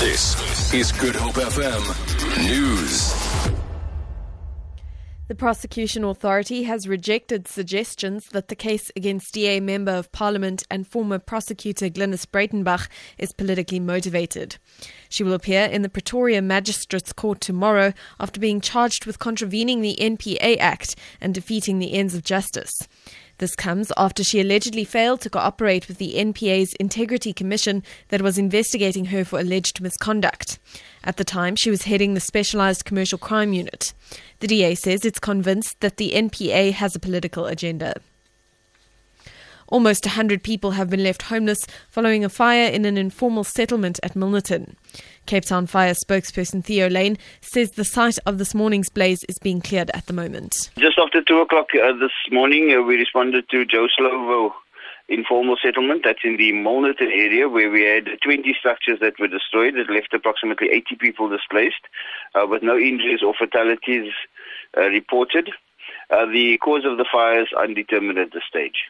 This is Good Hope FM News. The prosecution authority has rejected suggestions that the case against DA Member of Parliament and former prosecutor Glynnis Breytenbach is politically motivated. She will appear in the Pretoria Magistrates Court tomorrow after being charged with contravening the NPA Act and defeating the ends of justice. This comes after she allegedly failed to cooperate with the NPA's Integrity Commission that was investigating her for alleged misconduct. At the time, she was heading the Specialized Commercial Crime Unit. The DA says it's convinced that the NPA has a political agenda. Almost 100 people have been left homeless following a fire in an informal settlement at Milnerton. Cape Town Fire spokesperson Theo Layne says the site of this morning's blaze is being cleared at the moment. Just after 2 o'clock uh, this morning, uh, we responded to Joe Slovo informal settlement that's in the Milnerton area where we had 20 structures that were destroyed. It left approximately 80 people displaced uh, with no injuries or fatalities uh, reported. Uh, the cause of the fire is undetermined at this stage.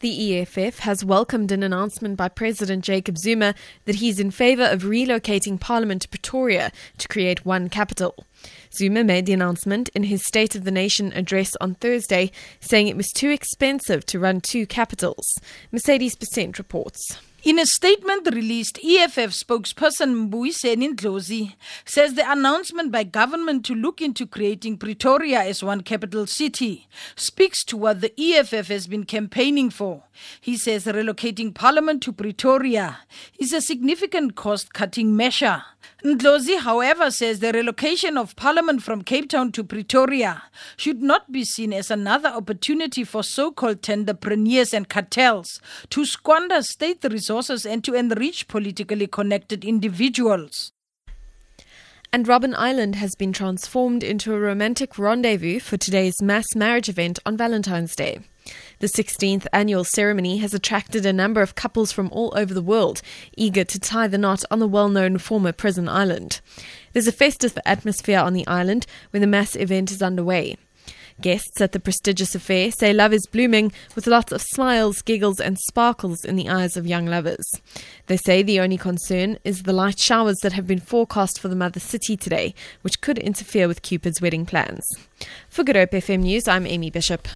The EFF has welcomed an announcement by President Jacob Zuma that he's in favour of relocating Parliament to Pretoria to create one capital. Zuma made the announcement in his State of the Nation address on Thursday, saying it was too expensive to run two capitals. Mercedes Percent reports. In a statement released, EFF spokesperson Mbuyiseni Ndlozi says the announcement by government to look into creating Pretoria as one capital city speaks to what the EFF has been campaigning for. He says relocating parliament to Pretoria is a significant cost-cutting measure. Ndlozi, however, says the relocation of parliament from Cape Town to Pretoria should not be seen as another opportunity for so-called tenderpreneurs and cartels to squander state resources and to enrich politically connected individuals. And Robben Island has been transformed into a romantic rendezvous for today's mass marriage event on Valentine's Day. The 16th annual ceremony has attracted a number of couples from all over the world, eager to tie the knot on the well known former prison island. There's a festive atmosphere on the island when the mass event is underway. Guests at the prestigious affair say love is blooming with lots of smiles, giggles, and sparkles in the eyes of young lovers. They say the only concern is the light showers that have been forecast for the mother city today, which could interfere with Cupid's wedding plans. For Good Hope FM News, I'm Amy Bishop.